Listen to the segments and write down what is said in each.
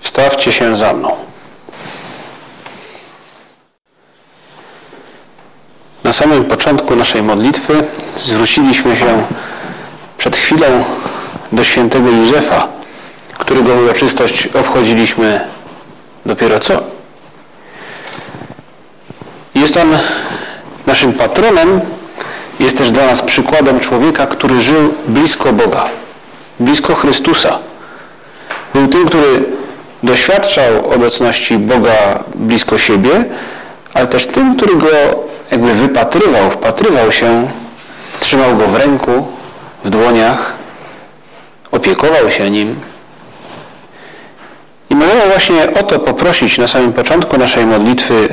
wstawcie się za mną. Na samym początku naszej modlitwy zwróciliśmy się przed chwilą do świętego Józefa, którego uroczystość obchodziliśmy dopiero co. Jest on naszym patronem, jest też dla nas przykładem człowieka, który żył blisko Boga, blisko Chrystusa. Był tym, który doświadczał obecności Boga blisko siebie, ale też tym, który go jakby wypatrywał, wpatrywał się, trzymał go w ręku, w dłoniach, opiekował się nim. I możemy właśnie o to poprosić na samym początku naszej modlitwy,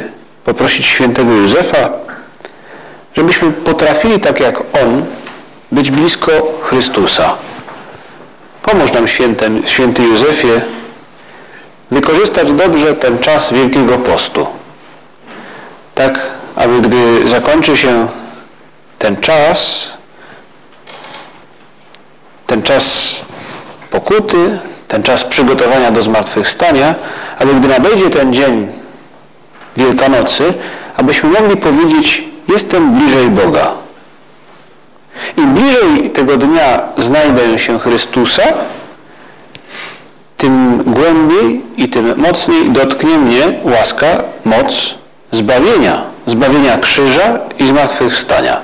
poprosić świętego Józefa, żebyśmy potrafili, tak jak On, być blisko Chrystusa. Pomóż nam święty Józefie wykorzystać dobrze ten czas Wielkiego Postu. Tak, aby gdy zakończy się ten czas, ten czas pokuty, ten czas przygotowania do zmartwychwstania, aby gdy nadejdzie ten dzień Wielkanocy, abyśmy mogli powiedzieć, jestem bliżej Boga. Im bliżej tego dnia znajdę się Chrystusa, tym głębiej i tym mocniej dotknie mnie łaska, moc zbawienia, zbawienia krzyża i zmartwychwstania.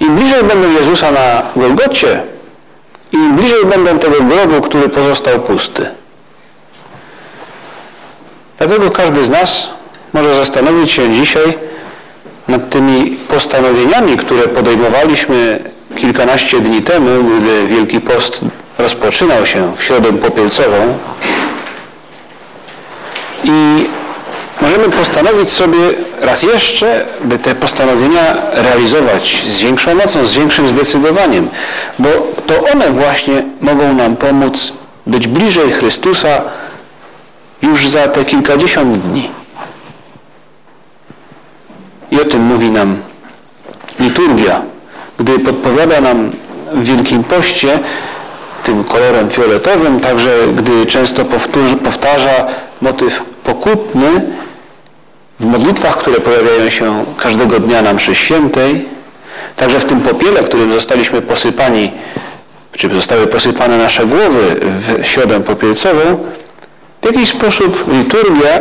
Im bliżej będę Jezusa na Golgocie, im bliżej będę tego grobu, który pozostał pusty. Dlatego każdy z nas może zastanowić się dzisiaj nad tymi postanowieniami, które podejmowaliśmy kilkanaście dni temu, gdy Wielki Post rozpoczynał się w środę popielcową i możemy postanowić sobie raz jeszcze, by te postanowienia realizować z większą mocą, z większym zdecydowaniem, bo to one właśnie mogą nam pomóc być bliżej Chrystusa już za te kilkadziesiąt dni. I o tym mówi nam liturgia, gdy podpowiada nam w Wielkim Poście tym kolorem fioletowym, także gdy często powtórzy, powtarza motyw pokutny w modlitwach, które pojawiają się każdego dnia na mszy świętej, także w tym popiele, którym zostaliśmy posypani, czy zostały posypane nasze głowy w środę popielcową, w jakiś sposób liturgia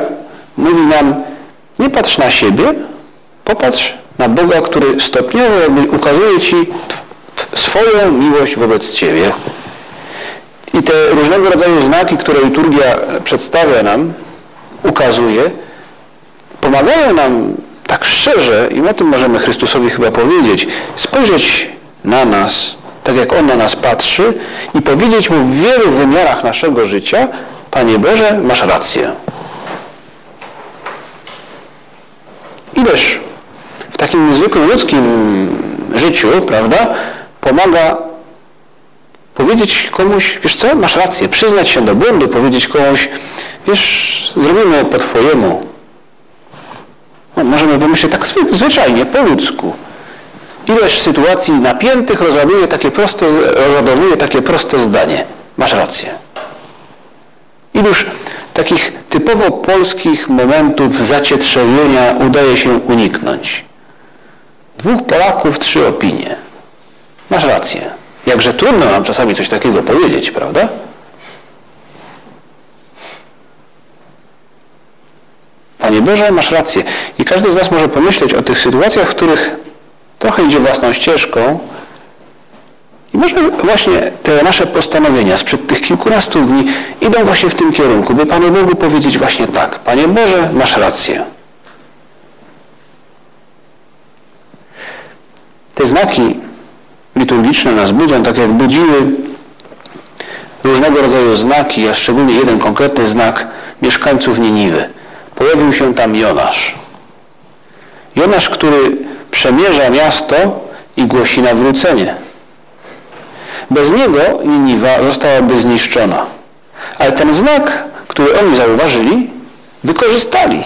mówi nam, nie patrz na siebie, popatrz na Boga, który stopniowo ukazuje Ci swoją miłość wobec Ciebie. I te różnego rodzaju znaki, które liturgia przedstawia nam, ukazuje, pomagają nam tak szczerze, i o tym możemy Chrystusowi chyba powiedzieć, spojrzeć na nas, tak jak On na nas patrzy i powiedzieć Mu w wielu wymiarach naszego życia, Panie Boże, masz rację. Ileż w takim niezwykłym ludzkim życiu, prawda, pomaga powiedzieć komuś, wiesz co, masz rację, przyznać się do błędu, powiedzieć komuś, wiesz, zrobimy po twojemu. No, możemy pomyśleć tak zwyczajnie, po ludzku. Ileż sytuacji napiętych rozładuje takie proste, rozładowuje takie proste zdanie. Masz rację. Iluż takich typowo polskich momentów zacietrzewienia udaje się uniknąć. Dwóch Polaków, trzy opinie. Masz rację. Jakże trudno nam czasami coś takiego powiedzieć, prawda? Panie Boże, masz rację. I każdy z nas może pomyśleć o tych sytuacjach, w których trochę idzie własną ścieżką i może właśnie te nasze postanowienia sprzed tych kilkunastu dni idą właśnie w tym kierunku, by Panu Bogu powiedzieć właśnie tak. Panie Boże, masz rację. Te znaki liturgiczne nas budzą, tak jak budziły różnego rodzaju znaki, a szczególnie jeden konkretny znak mieszkańców Niniwy. Pojawił się tam Jonasz. Jonasz, który przemierza miasto i głosi nawrócenie. Bez niego Niniwa zostałaby zniszczona. Ale ten znak, który oni zauważyli, wykorzystali.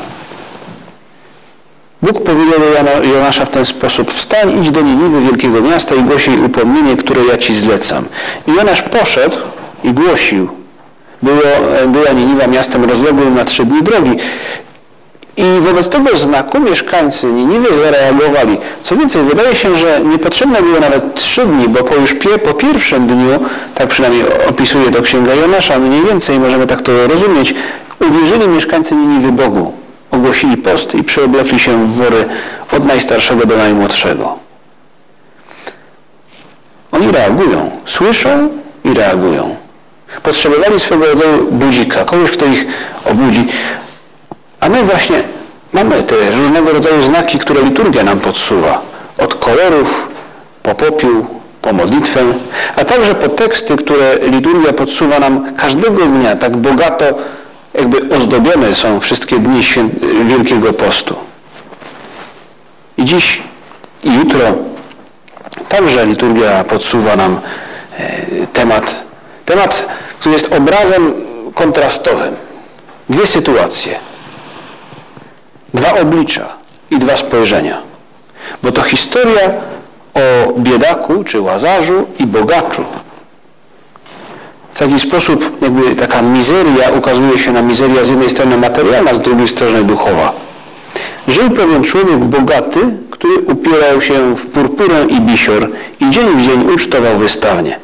Bóg powiedział do Jonasza w ten sposób, wstań, idź do Niniwy, wielkiego miasta i głosi upomnienie, które ja ci zlecam. I Jonasz poszedł i głosił. Było, była Niniwa miastem rozległym na trzy dni drogi. I wobec tego znaku mieszkańcy Niniwy zareagowali. Co więcej, wydaje się, że niepotrzebne było nawet trzy dni, bo po już pie, po pierwszym dniu, tak przynajmniej opisuje to Księga Jonasza, mniej więcej możemy tak to rozumieć, uwierzyli mieszkańcy Niniwy Bogu. Ogłosili post i przyoblekli się w wory od najstarszego do najmłodszego. Oni reagują, słyszą i reagują. Potrzebowali swego rodzaju budzika, kogoś, kto ich obudzi. A my właśnie mamy te różnego rodzaju znaki, które liturgia nam podsuwa. Od kolorów, po popiół, po modlitwę, a także po teksty, które liturgia podsuwa nam każdego dnia, tak bogato jakby ozdobione są wszystkie dni Wielkiego Postu. I dziś i jutro także liturgia podsuwa nam e, temat, temat, który jest obrazem kontrastowym. Dwie sytuacje. Dwa oblicza i dwa spojrzenia. Bo to historia o biedaku czy łazarzu i bogaczu. W taki sposób jakby taka mizeria ukazuje się na mizeria z jednej strony materialna, z drugiej strony duchowa. Żył pewien człowiek bogaty, który upierał się w purpurę i bisior i dzień w dzień ucztował wystawnie.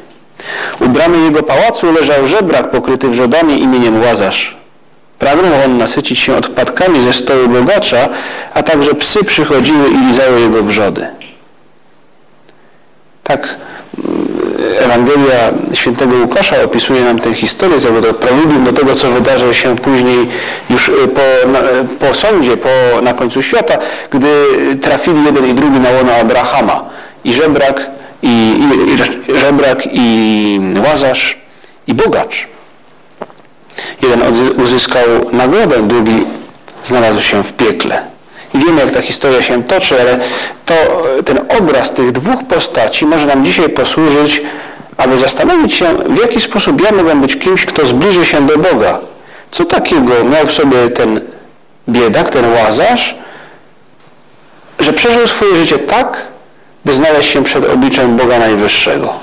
U bramy jego pałacu leżał żebrak pokryty wrzodami imieniem Łazarz. Pragnął on nasycić się odpadkami ze stołu bogacza, a także psy przychodziły i lizały jego wrzody. Tak mm, Ewangelia świętego Łukasza opisuje nam tę historię, to preludium do tego, co wydarzy się później już y, po, y, po sądzie, po, na końcu świata, gdy trafili jeden i drugi na łono Abrahama. I żebrak, i, i, i żebrak, i łazarz, i bogacz. Jeden uzyskał nagrodę, drugi znalazł się w piekle. Wiemy, jak ta historia się toczy, ale to, ten obraz tych dwóch postaci może nam dzisiaj posłużyć, aby zastanowić się, w jaki sposób ja mogę być kimś, kto zbliży się do Boga. Co takiego miał w sobie ten biedak, ten łazarz, że przeżył swoje życie tak, by znaleźć się przed obliczem Boga Najwyższego.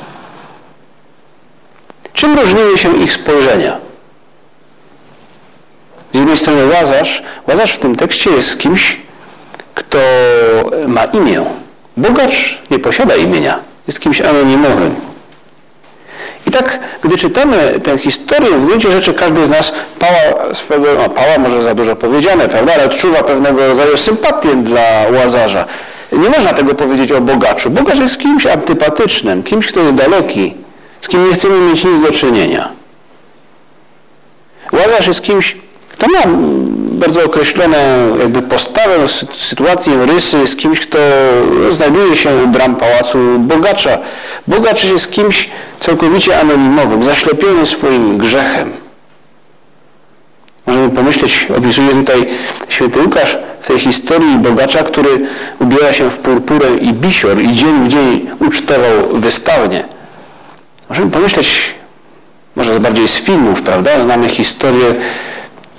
Czym różniły się ich spojrzenia? Z jednej strony Łazarz, Łazarz w tym tekście jest kimś, kto ma imię. Bogacz nie posiada imienia, jest kimś anonimowym. I tak, gdy czytamy tę historię, w gruncie rzeczy każdy z nas pała swego, no pała może za dużo powiedziane, prawda, ale odczuwa pewnego rodzaju sympatię dla Łazarza. Nie można tego powiedzieć o bogaczu. Bogacz jest kimś antypatycznym, kimś, kto jest daleki, z kim nie chcemy mieć nic do czynienia. Łazarz jest kimś, to ma bardzo określoną jakby postawę, sytuację, rysy z kimś, kto znajduje się u bram pałacu bogacza. Bogacz jest kimś całkowicie anonimowym, zaślepionym swoim grzechem. Możemy pomyśleć, opisuje tutaj święty Łukasz w tej historii bogacza, który ubiera się w purpurę i bisior i dzień w dzień ucztował wystawnie. Możemy pomyśleć, może bardziej z filmów, prawda? Znamy historię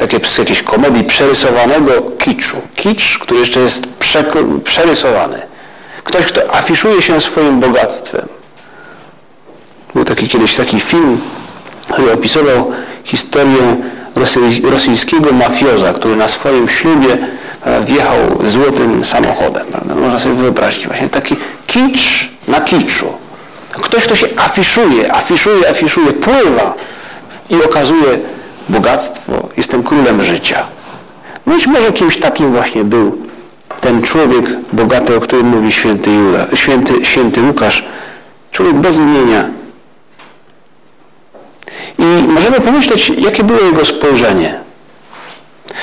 takie z jakiejś komedii przerysowanego kiczu. Kicz, który jeszcze jest prze, przerysowany. Ktoś, kto afiszuje się swoim bogactwem. Był taki kiedyś taki film, który opisywał historię rosyjskiego mafioza, który na swoim ślubie wjechał złotym samochodem. Można sobie wyobrazić właśnie taki kicz na kiczu. Ktoś, kto się afiszuje, afiszuje, afiszuje, pływa i okazuje bogactwo, jestem królem życia. Być może kimś takim właśnie był ten człowiek bogaty, o którym mówi święty, Jura, święty, święty Łukasz, człowiek bez imienia. I możemy pomyśleć, jakie było jego spojrzenie.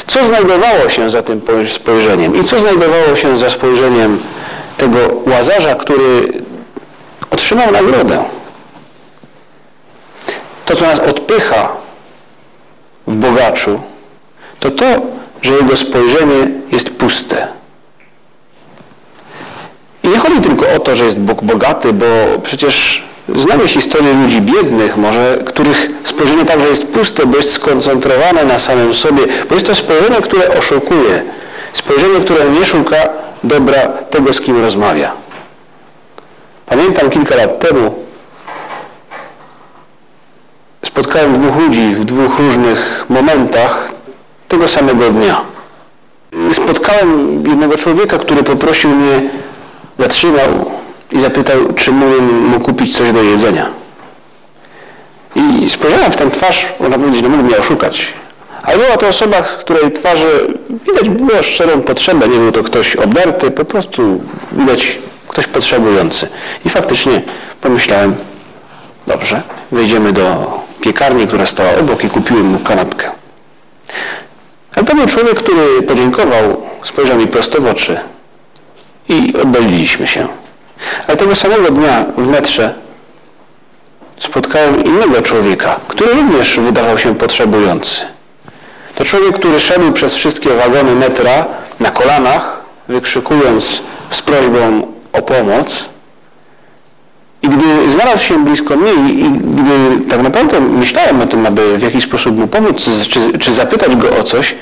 Co znajdowało się za tym spojrzeniem i co znajdowało się za spojrzeniem tego łazarza, który otrzymał nagrodę. to co nas odpycha w bogaczu, to to, że jego spojrzenie jest puste. I nie chodzi tylko o to, że jest Bóg bogaty, bo przecież znamy historię ludzi biednych, może, których spojrzenie także jest puste, bo jest skoncentrowane na samym sobie, bo jest to spojrzenie, które oszukuje. Spojrzenie, które nie szuka dobra tego, z kim rozmawia. Pamiętam kilka lat temu spotkałem dwóch ludzi w dwóch różnych momentach tego samego dnia. Spotkałem jednego człowieka, który poprosił mnie, zatrzymał i zapytał, czy mógłbym mu kupić coś do jedzenia. I spojrzałem w tę twarz, można powiedzieć, no mógł mnie oszukać. Ale była to osoba, z której twarzy widać było szczerą potrzebę. Nie był to ktoś obdarty, po prostu widać ktoś potrzebujący. I faktycznie pomyślałem, dobrze, wejdziemy do piekarni, która stała obok i kupiłem mu kanapkę. Ale to był człowiek, który podziękował, spojrzał mi prosto w oczy i oddaliliśmy się. Ale tego samego dnia w metrze spotkałem innego człowieka, który również wydawał się potrzebujący. To człowiek, który szedł przez wszystkie wagony metra na kolanach, wykrzykując z prośbą o pomoc. I gdy znalazł się blisko mnie i, gdy tak naprawdę myślałem o tym, aby w jakiś sposób mu pomóc, czy, czy zapytać go o coś,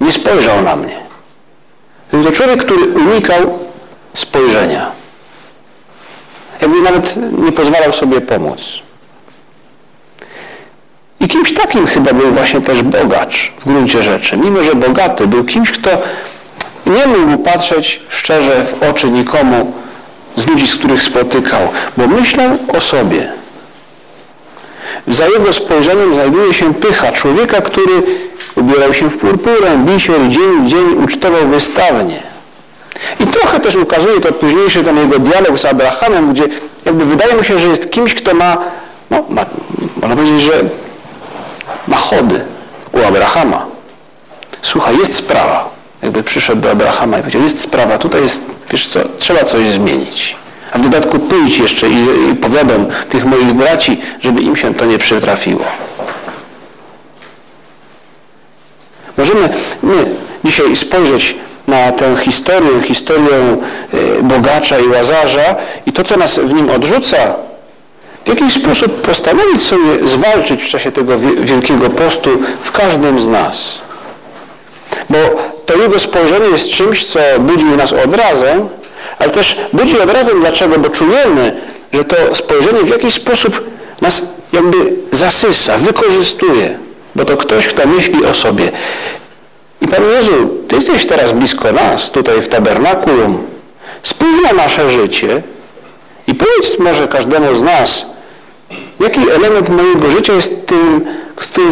nie spojrzał na mnie. To człowiek, który unikał spojrzenia. Jakby nawet nie pozwalał sobie pomóc. I kimś takim chyba był właśnie też bogacz w gruncie rzeczy. Mimo, że bogaty, był kimś, kto nie mógł patrzeć szczerze w oczy nikomu z ludzi, z których spotykał, bo myślał o sobie. Za jego spojrzeniem znajduje się pycha człowieka, który ubierał się w purpurę, bisior, dzień w dzień ucztował wystawnie. I trochę też ukazuje to późniejszy ten jego dialog z Abrahamem, gdzie jakby wydaje mu się, że jest kimś, kto ma, no, ma, można powiedzieć, że ma chody u Abrahama. Słuchaj, jest sprawa. Jakby przyszedł do Abrahama i powiedział, jest sprawa, tutaj jest, wiesz co, trzeba coś zmienić. A w dodatku pójdź jeszcze i, i powiadam tych moich braci, żeby im się to nie przytrafiło. Możemy my dzisiaj spojrzeć na tę historię, historię e, bogacza i łazarza i to, co nas w nim odrzuca, w jakiś sposób postanowić sobie zwalczyć w czasie tego wielkiego postu w każdym z nas. Bo to jego spojrzenie jest czymś, co budzi u nas odrazę, ale też budzi odrazę dlaczego? Bo czujemy, że to spojrzenie w jakiś sposób nas jakby zasysa, wykorzystuje. Bo to ktoś, kto myśli o sobie. I Panie Jezu, Ty jesteś teraz blisko nas, tutaj w tabernakulum. Spójrz na nasze życie i powiedz może każdemu z nas, jaki element mojego życia jest tym,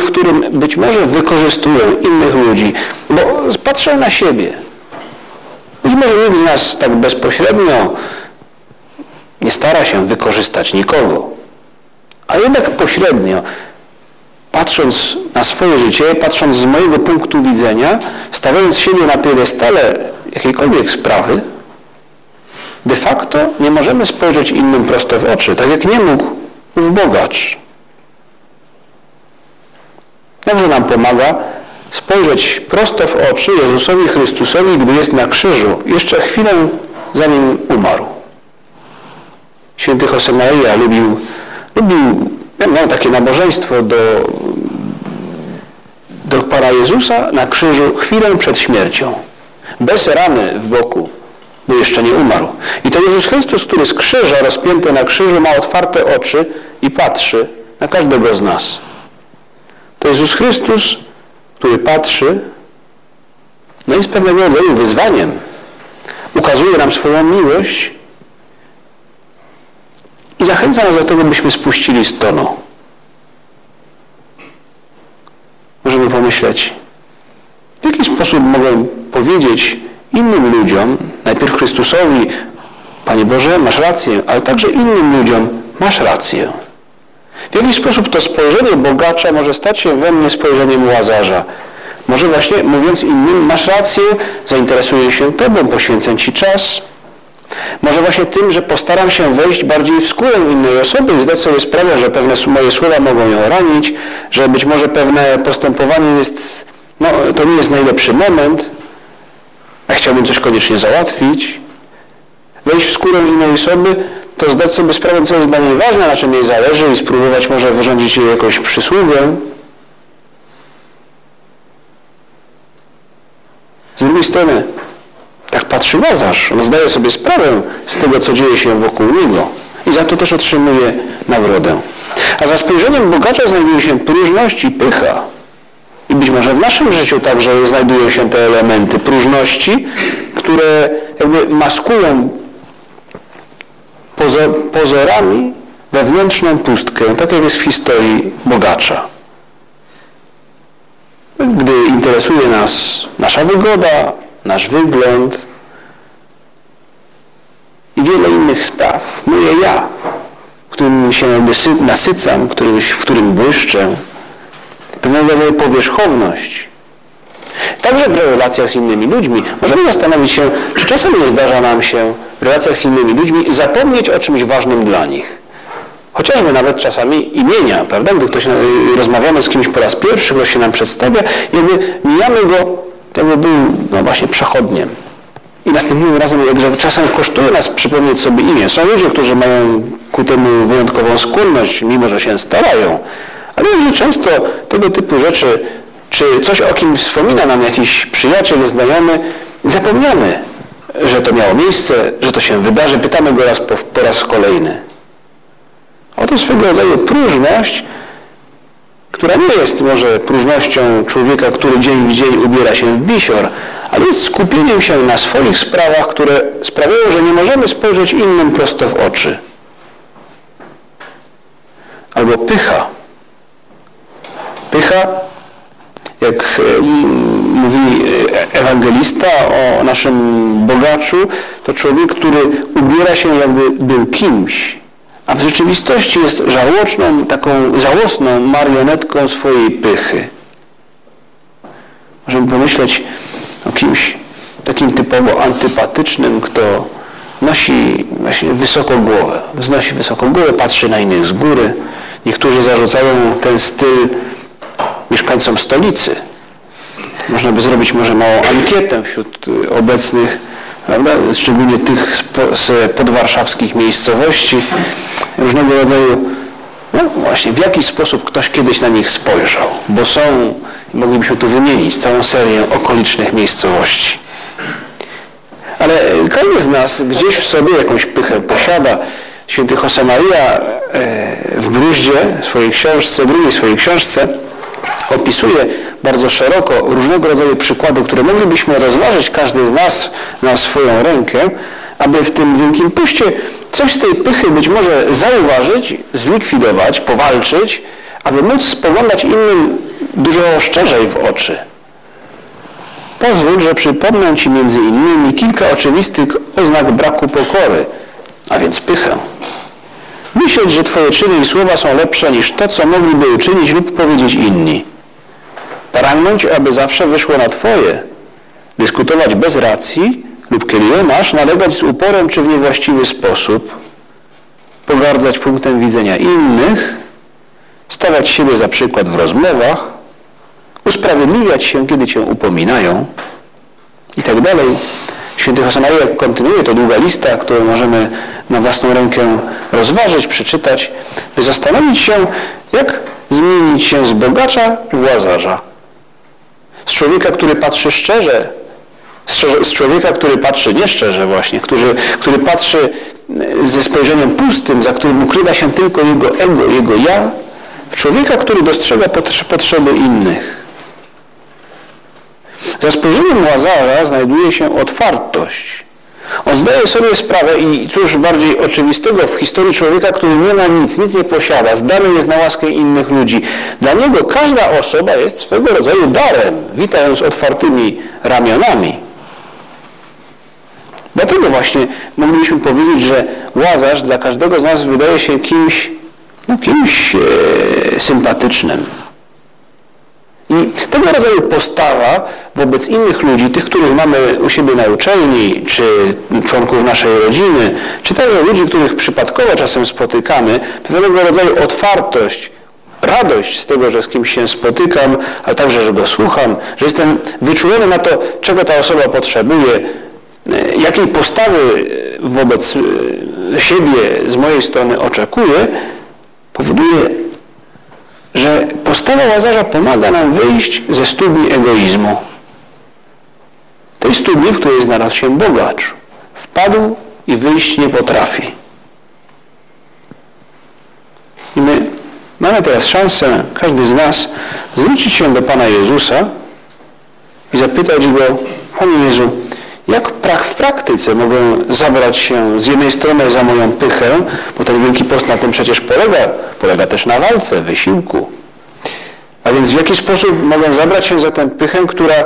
w którym być może wykorzystują innych ludzi, bo patrzą na siebie. Być może nikt z nas tak bezpośrednio nie stara się wykorzystać nikogo, ale jednak pośrednio, patrząc na swoje życie, patrząc z mojego punktu widzenia, stawiając siebie na piedestale jakiejkolwiek sprawy, de facto nie możemy spojrzeć innym prosto w oczy, tak jak nie mógł w bogacz. Dobrze nam pomaga spojrzeć prosto w oczy Jezusowi Chrystusowi, gdy jest na krzyżu, jeszcze chwilę zanim umarł. Święty Josemaria lubił, lubił miał takie nabożeństwo do, do Pana Jezusa na krzyżu chwilę przed śmiercią. Bez rany w boku, bo jeszcze nie umarł. I to Jezus Chrystus, który z krzyża, rozpięty na krzyżu, ma otwarte oczy i patrzy na każdego z nas. To Jezus Chrystus, który patrzy, no jest pewnego rodzaju wyzwaniem. Ukazuje nam swoją miłość i zachęca nas do tego, byśmy spuścili z tonu. Możemy pomyśleć, w jaki sposób mogę powiedzieć innym ludziom, najpierw Chrystusowi, Panie Boże, masz rację, ale także innym ludziom, masz rację. W jaki sposób to spojrzenie bogacza może stać się we mnie spojrzeniem łazarza? Może właśnie mówiąc innym, masz rację, zainteresuję się Tobą, poświęcę Ci czas. Może właśnie tym, że postaram się wejść bardziej w skórę innej osoby i zdać sobie sprawę, że pewne moje słowa mogą ją ranić, że być może pewne postępowanie jest, no to nie jest najlepszy moment, a chciałbym coś koniecznie załatwić. Wejść w skórę innej osoby, to zdać sobie sprawę, co jest dla niej ważne, na czym jej zależy i spróbować może wyrządzić jej jakąś przysługę. Z drugiej strony, tak patrzy Łazarz. On zdaje sobie sprawę z tego, co dzieje się wokół niego i za to też otrzymuje nagrodę. A za spojrzeniem bogacza znajduje się próżność i pycha. I być może w naszym życiu także znajdują się te elementy próżności, które jakby maskują pozorami wewnętrzną pustkę, tak jak jest w historii bogacza. Gdy interesuje nas nasza wygoda, nasz wygląd i wiele innych spraw. Moje ja, którym się nasycam, w którym błyszczę, pewnego rodzaju powierzchowność. Także w relacjach z innymi ludźmi możemy zastanowić się, czy czasem nie zdarza nam się w relacjach z innymi ludźmi zapomnieć o czymś ważnym dla nich. Chociażby nawet czasami imienia, prawda? Gdy ktoś, rozmawiamy z kimś po raz pierwszy, ktoś się nam przedstawia, jakby mijamy go jakby był no właśnie przechodniem. I następnym razem, jakże czasem kosztuje nas przypomnieć sobie imię. Są ludzie, którzy mają ku temu wyjątkową skłonność, mimo że się starają. Ale jakże często tego typu rzeczy, czy coś o kim wspomina nam jakiś przyjaciel, znajomy, zapomniamy, że to miało miejsce, że to się wydarzy, pytamy go raz po, po raz kolejny. Oto swego rodzaju próżność, która nie jest może próżnością człowieka, który dzień w dzień ubiera się w bisior, ale jest skupieniem się na swoich sprawach, które sprawiają, że nie możemy spojrzeć innym prosto w oczy. Albo pycha. Pycha, jak mówi e, ewangelista o naszym bogaczu, to człowiek, który ubiera się jakby był kimś, a w rzeczywistości jest żałosną, taką żałosną marionetką swojej pychy. Możemy pomyśleć o kimś takim typowo antypatycznym, kto nosi właśnie wysoko głowę, wznosi wysoko głowę, patrzy na innych z góry. Niektórzy zarzucają ten styl mieszkańcom stolicy. Można by zrobić może małą ankietę wśród obecnych prawda? szczególnie tych z podwarszawskich miejscowości, różnego rodzaju, no właśnie, w jaki sposób ktoś kiedyś na nich spojrzał, bo są, moglibyśmy tu wymienić całą serię okolicznych miejscowości. Ale każdy z nas gdzieś w sobie jakąś pychę posiada. Święty Josemaria e, w Bruździe, w swojej książce, drugiej swojej książce, opisuje bardzo szeroko różnego rodzaju przykłady, które moglibyśmy rozważyć każdy z nas na swoją rękę, aby w tym Wielkim Puście coś z tej pychy być może zauważyć, zlikwidować, powalczyć, aby móc spoglądać innym dużo szczerzej w oczy. Pozwól, że przypomnę Ci między innymi kilka oczywistych oznak braku pokory, a więc pychę. Myśleć, że Twoje czyny i słowa są lepsze niż to, co mogliby uczynić lub powiedzieć inni. Pragnąć, aby zawsze wyszło na Twoje. Dyskutować bez racji lub kiedy ją masz, nalegać z uporem czy w niewłaściwy sposób. Pogardzać punktem widzenia innych. Stawiać siebie za przykład w rozmowach. Usprawiedliwiać się, kiedy Cię upominają. I tak dalej. Święty Josemaria kontynuuje to długa lista, którą możemy na własną rękę rozważyć, przeczytać, by zastanowić się, jak zmienić się z bogacza w łazarza. Z człowieka, który patrzy szczerze, z człowieka, który patrzy nieszczerze właśnie, który, który patrzy e, ze spojrzeniem pustym, za którym ukrywa się tylko jego ego, jego ja, w człowieka, który dostrzega potrzeby innych. Za spojrzeniem Łazarza znajduje się otwartość. On zdaje sobie sprawę i cóż bardziej oczywistego w historii człowieka, który nie ma nic, nic nie posiada, zdany jest na łaskę innych ludzi. Dla niego każda osoba jest swego rodzaju darem, witając otwartymi ramionami. Dlatego właśnie moglibyśmy powiedzieć, że Łazarz dla każdego z nas wydaje się kimś, no kimś e, sympatycznym. I tego rodzaju postawa wobec innych ludzi, tych, których mamy u siebie na uczelni, czy członków naszej rodziny, czy także ludzi, których przypadkowo czasem spotykamy, pewnego rodzaju otwartość, radość z tego, że z kimś się spotykam, ale także, że go słucham, że jestem wyczulony na to, czego ta osoba potrzebuje, e, jakiej postawy wobec e, siebie z mojej strony oczekuje, powoduje, że postawa Łazarza pomaga nam wyjść ze studni egoizmu. Tej studni, w której znalazł się bogacz. Wpadł i wyjść nie potrafi. I my mamy teraz szansę, każdy z nas, zwrócić się do Pana Jezusa i zapytać Go, Panie Jezu, jak w praktyce mogę zabrać się z jednej strony za moją pychę, bo ten Wielki Post na tym przecież polega, polega też na walce, wysiłku. A więc w jaki sposób mogę zabrać się za tę pychę, która e,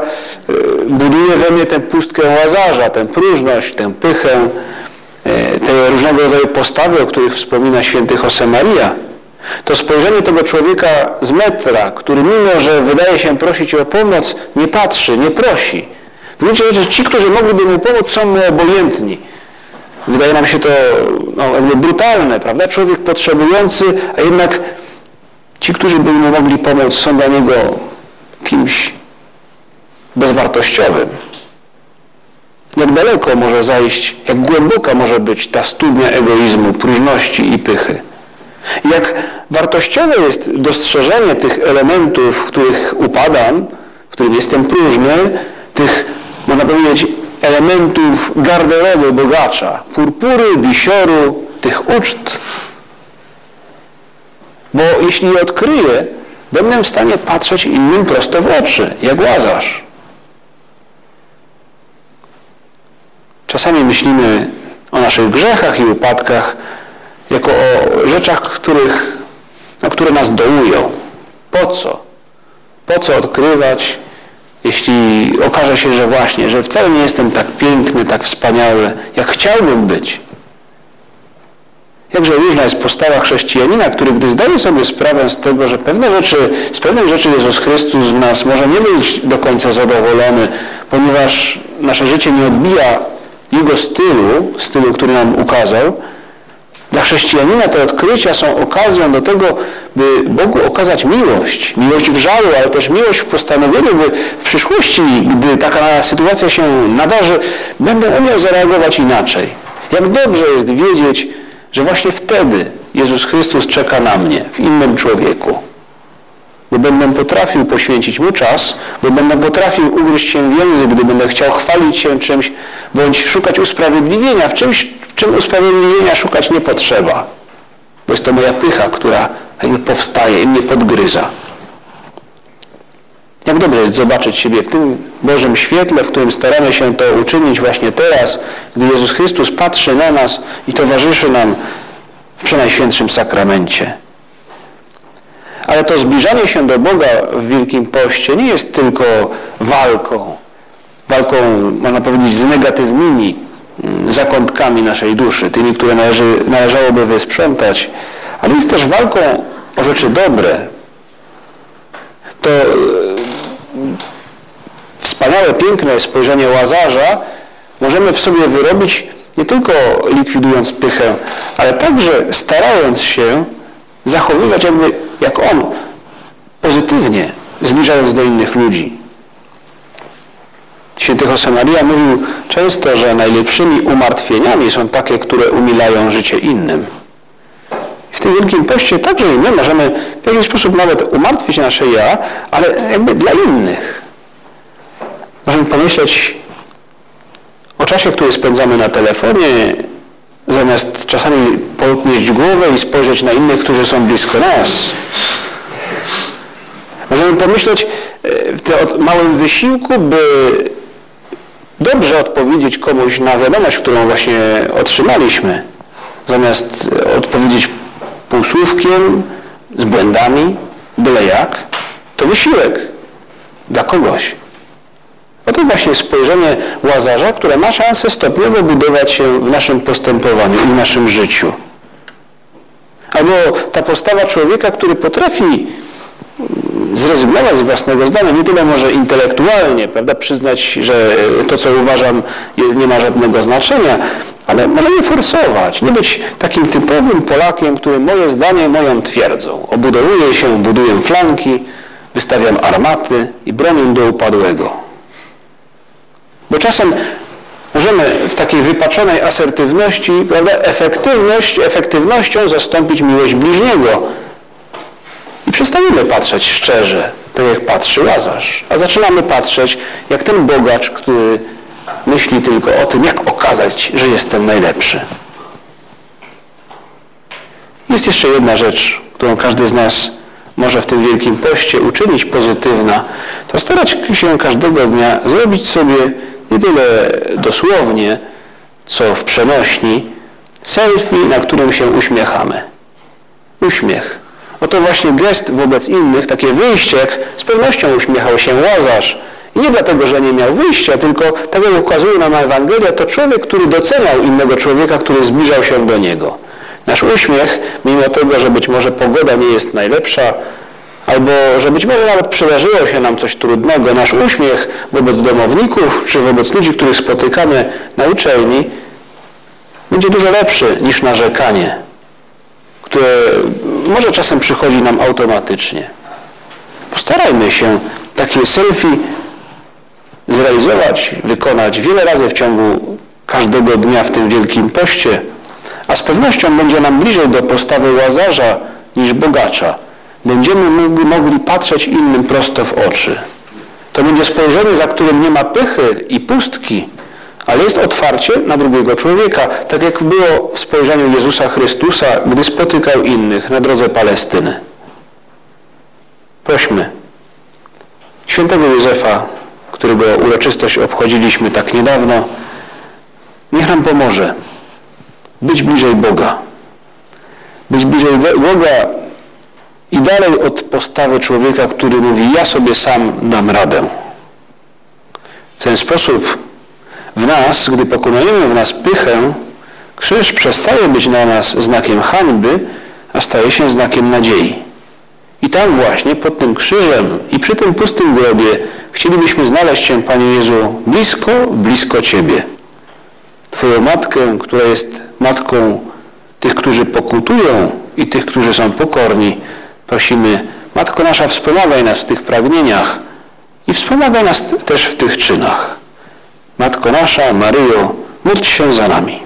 buduje we mnie tę pustkę łazarza, tę próżność, tę pychę, e, te różnego rodzaju postawy, o których wspomina święty Josemaria. To spojrzenie tego człowieka z metra, który mimo, że wydaje się prosić o pomoc, nie patrzy, nie prosi w gruncie rzeczy ci, którzy mogliby mu pomóc, są mu obojętni. Wydaje nam się to no, brutalne, prawda? Człowiek potrzebujący, a jednak ci, którzy by mu mogli pomóc, są dla niego kimś bezwartościowym. Jak daleko może zajść, jak głęboka może być ta studnia egoizmu, próżności i pychy. Jak wartościowe jest dostrzeżenie tych elementów, w których upadam, w którym jestem próżny, tych można powiedzieć, elementów garderoby bogacza, purpury, bisioru, tych uczt. Bo jeśli je odkryję, będę w stanie patrzeć innym prosto w oczy, jak Łazarz. Czasami myślimy o naszych grzechach i upadkach jako o rzeczach, których, no, które nas dołują. Po co? Po co odkrywać jeśli okaże się, że właśnie, że wcale nie jestem tak piękny, tak wspaniały, jak chciałbym być. Jakże różna jest postawa chrześcijanina, który gdy zdaje sobie sprawę z tego, że pewne rzeczy, z pewnych rzeczy Jezus Chrystus w nas może nie być do końca zadowolony, ponieważ nasze życie nie odbija Jego stylu, stylu, który nam ukazał, dla chrześcijanina te odkrycia są okazją do tego, by Bogu okazać miłość. Miłość w żalu, ale też miłość w postanowieniu, by w przyszłości, gdy taka sytuacja się nadarzy, będę umiał zareagować inaczej. Jak dobrze jest wiedzieć, że właśnie wtedy Jezus Chrystus czeka na mnie, w innym człowieku. Bo będę potrafił poświęcić Mu czas, bo będę potrafił ugryźć się w język, gdy będę chciał chwalić się czymś, bądź szukać usprawiedliwienia w czymś, w czym usprawiedliwienia szukać nie potrzeba. Bo jest to moja pycha, która powstaje i mnie podgryza. Jak dobrze jest zobaczyć siebie w tym Bożym świetle, w którym staramy się to uczynić właśnie teraz, gdy Jezus Chrystus patrzy na nas i towarzyszy nam w Przenajświętszym Sakramencie. Ale to zbliżanie się do Boga w Wielkim Poście nie jest tylko walką, walką, można powiedzieć, z negatywnymi mm, zakątkami naszej duszy, tymi, które należy, należałoby wysprzątać, ale jest też walką o rzeczy dobre. To wspaniałe, piękne spojrzenie Łazarza możemy w sobie wyrobić nie tylko likwidując pychę, ale także starając się zachowywać jakby jak on, pozytywnie, zbliżając do innych ludzi. Święty Josemaria mówił często, że najlepszymi umartwieniami są takie, które umilają życie innym. Tym Wielkim Poście także i my możemy w jakiś sposób nawet umartwić nasze ja, ale jakby dla innych. Możemy pomyśleć o czasie, który spędzamy na telefonie, zamiast czasami podnieść głowę i spojrzeć na innych, którzy są blisko nas. Możemy pomyśleć e, w małym wysiłku, by dobrze odpowiedzieć komuś na wiadomość, którą właśnie otrzymaliśmy, zamiast e, odpowiedzieć półsłówkiem, z błędami, byle jak, to wysiłek dla kogoś. Oto właśnie spojrzenie Łazarza, które ma szansę stopniowo budować się w naszym postępowaniu i w naszym życiu. Albo ta postawa człowieka, który potrafi zrezygnować z własnego zdania, nie tyle może intelektualnie, prawda, przyznać, że to, co uważam, nie ma żadnego znaczenia, ale może nie forsować, nie być takim typowym Polakiem, który moje zdanie moją twierdzą. Obudowuję się, buduję flanki, wystawiam armaty i bronię do upadłego. Bo czasem możemy w takiej wypaczonej asertywności, prawda, efektywność, efektywnością zastąpić miłość bliźniego. I przestaniemy patrzeć szczerze, tak jak patrzy Łazarz, a zaczynamy patrzeć jak ten bogacz, który myśli tylko o tym, jak okazać, że jestem najlepszy. Jest jeszcze jedna rzecz, którą każdy z nas może w tym Wielkim Poście uczynić pozytywna, to starać się każdego dnia zrobić sobie nie tyle dosłownie, co w przenośni, selfie, na którym się uśmiechamy. Uśmiech. Oto właśnie gest wobec innych, takie wyjście, jak z pewnością uśmiechał się Łazarz. Nie dlatego, że nie miał wyjścia, tylko tak jak ukazuje nam Ewangelia, to człowiek, który doceniał innego człowieka, który zbliżał się do niego. Nasz uśmiech, mimo tego, że być może pogoda nie jest najlepsza, albo że być może nawet przydarzyło się nam coś trudnego, nasz uśmiech wobec domowników, czy wobec ludzi, których spotykamy na uczelni, będzie dużo lepszy niż narzekanie, które może czasem przychodzi nam automatycznie. Postarajmy się takie selfie zrealizować, wykonać wiele razy w ciągu każdego dnia w tym Wielkim Poście, a z pewnością będzie nam bliżej do postawy Łazarza niż bogacza. Będziemy mogli, mogli patrzeć innym prosto w oczy. To będzie spojrzenie, za którym nie ma pychy i pustki, ale jest otwarcie na drugiego człowieka, tak jak było w spojrzeniu Jezusa Chrystusa, gdy spotykał innych na drodze Palestyny. Prośmy świętego Józefa, którego uroczystość obchodziliśmy tak niedawno, niech nam pomoże być bliżej Boga. Być bliżej Boga i dalej od postawy człowieka, który mówi, ja sobie sam dam radę. W ten sposób w nas, gdy pokonujemy w nas pychę, krzyż przestaje być dla nas znakiem hańby, a staje się znakiem nadziei. I tam właśnie, pod tym krzyżem i przy tym pustym grobie chcielibyśmy znaleźć się, Panie Jezu, blisko, blisko Ciebie. Twoją Matkę, która jest Matką tych, którzy pokutują i tych, którzy są pokorni, prosimy, Matko nasza, wspomagaj nas w tych pragnieniach i wspomagaj nas też w tych czynach. Matko nasza, Maryjo, módl się za nami.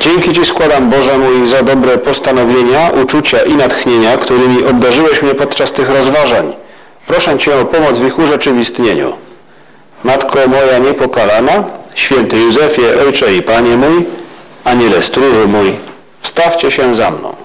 Dzięki Ci składam, Boże mój, za dobre postanowienia, uczucia i natchnienia, którymi obdarzyłeś mnie podczas tych rozważań. Proszę Cię o pomoc w ich urzeczywistnieniu. Matko moja niepokalana, święty Józefie, Ojcze i Panie mój, Aniele stróżu mój, wstawcie się za mną.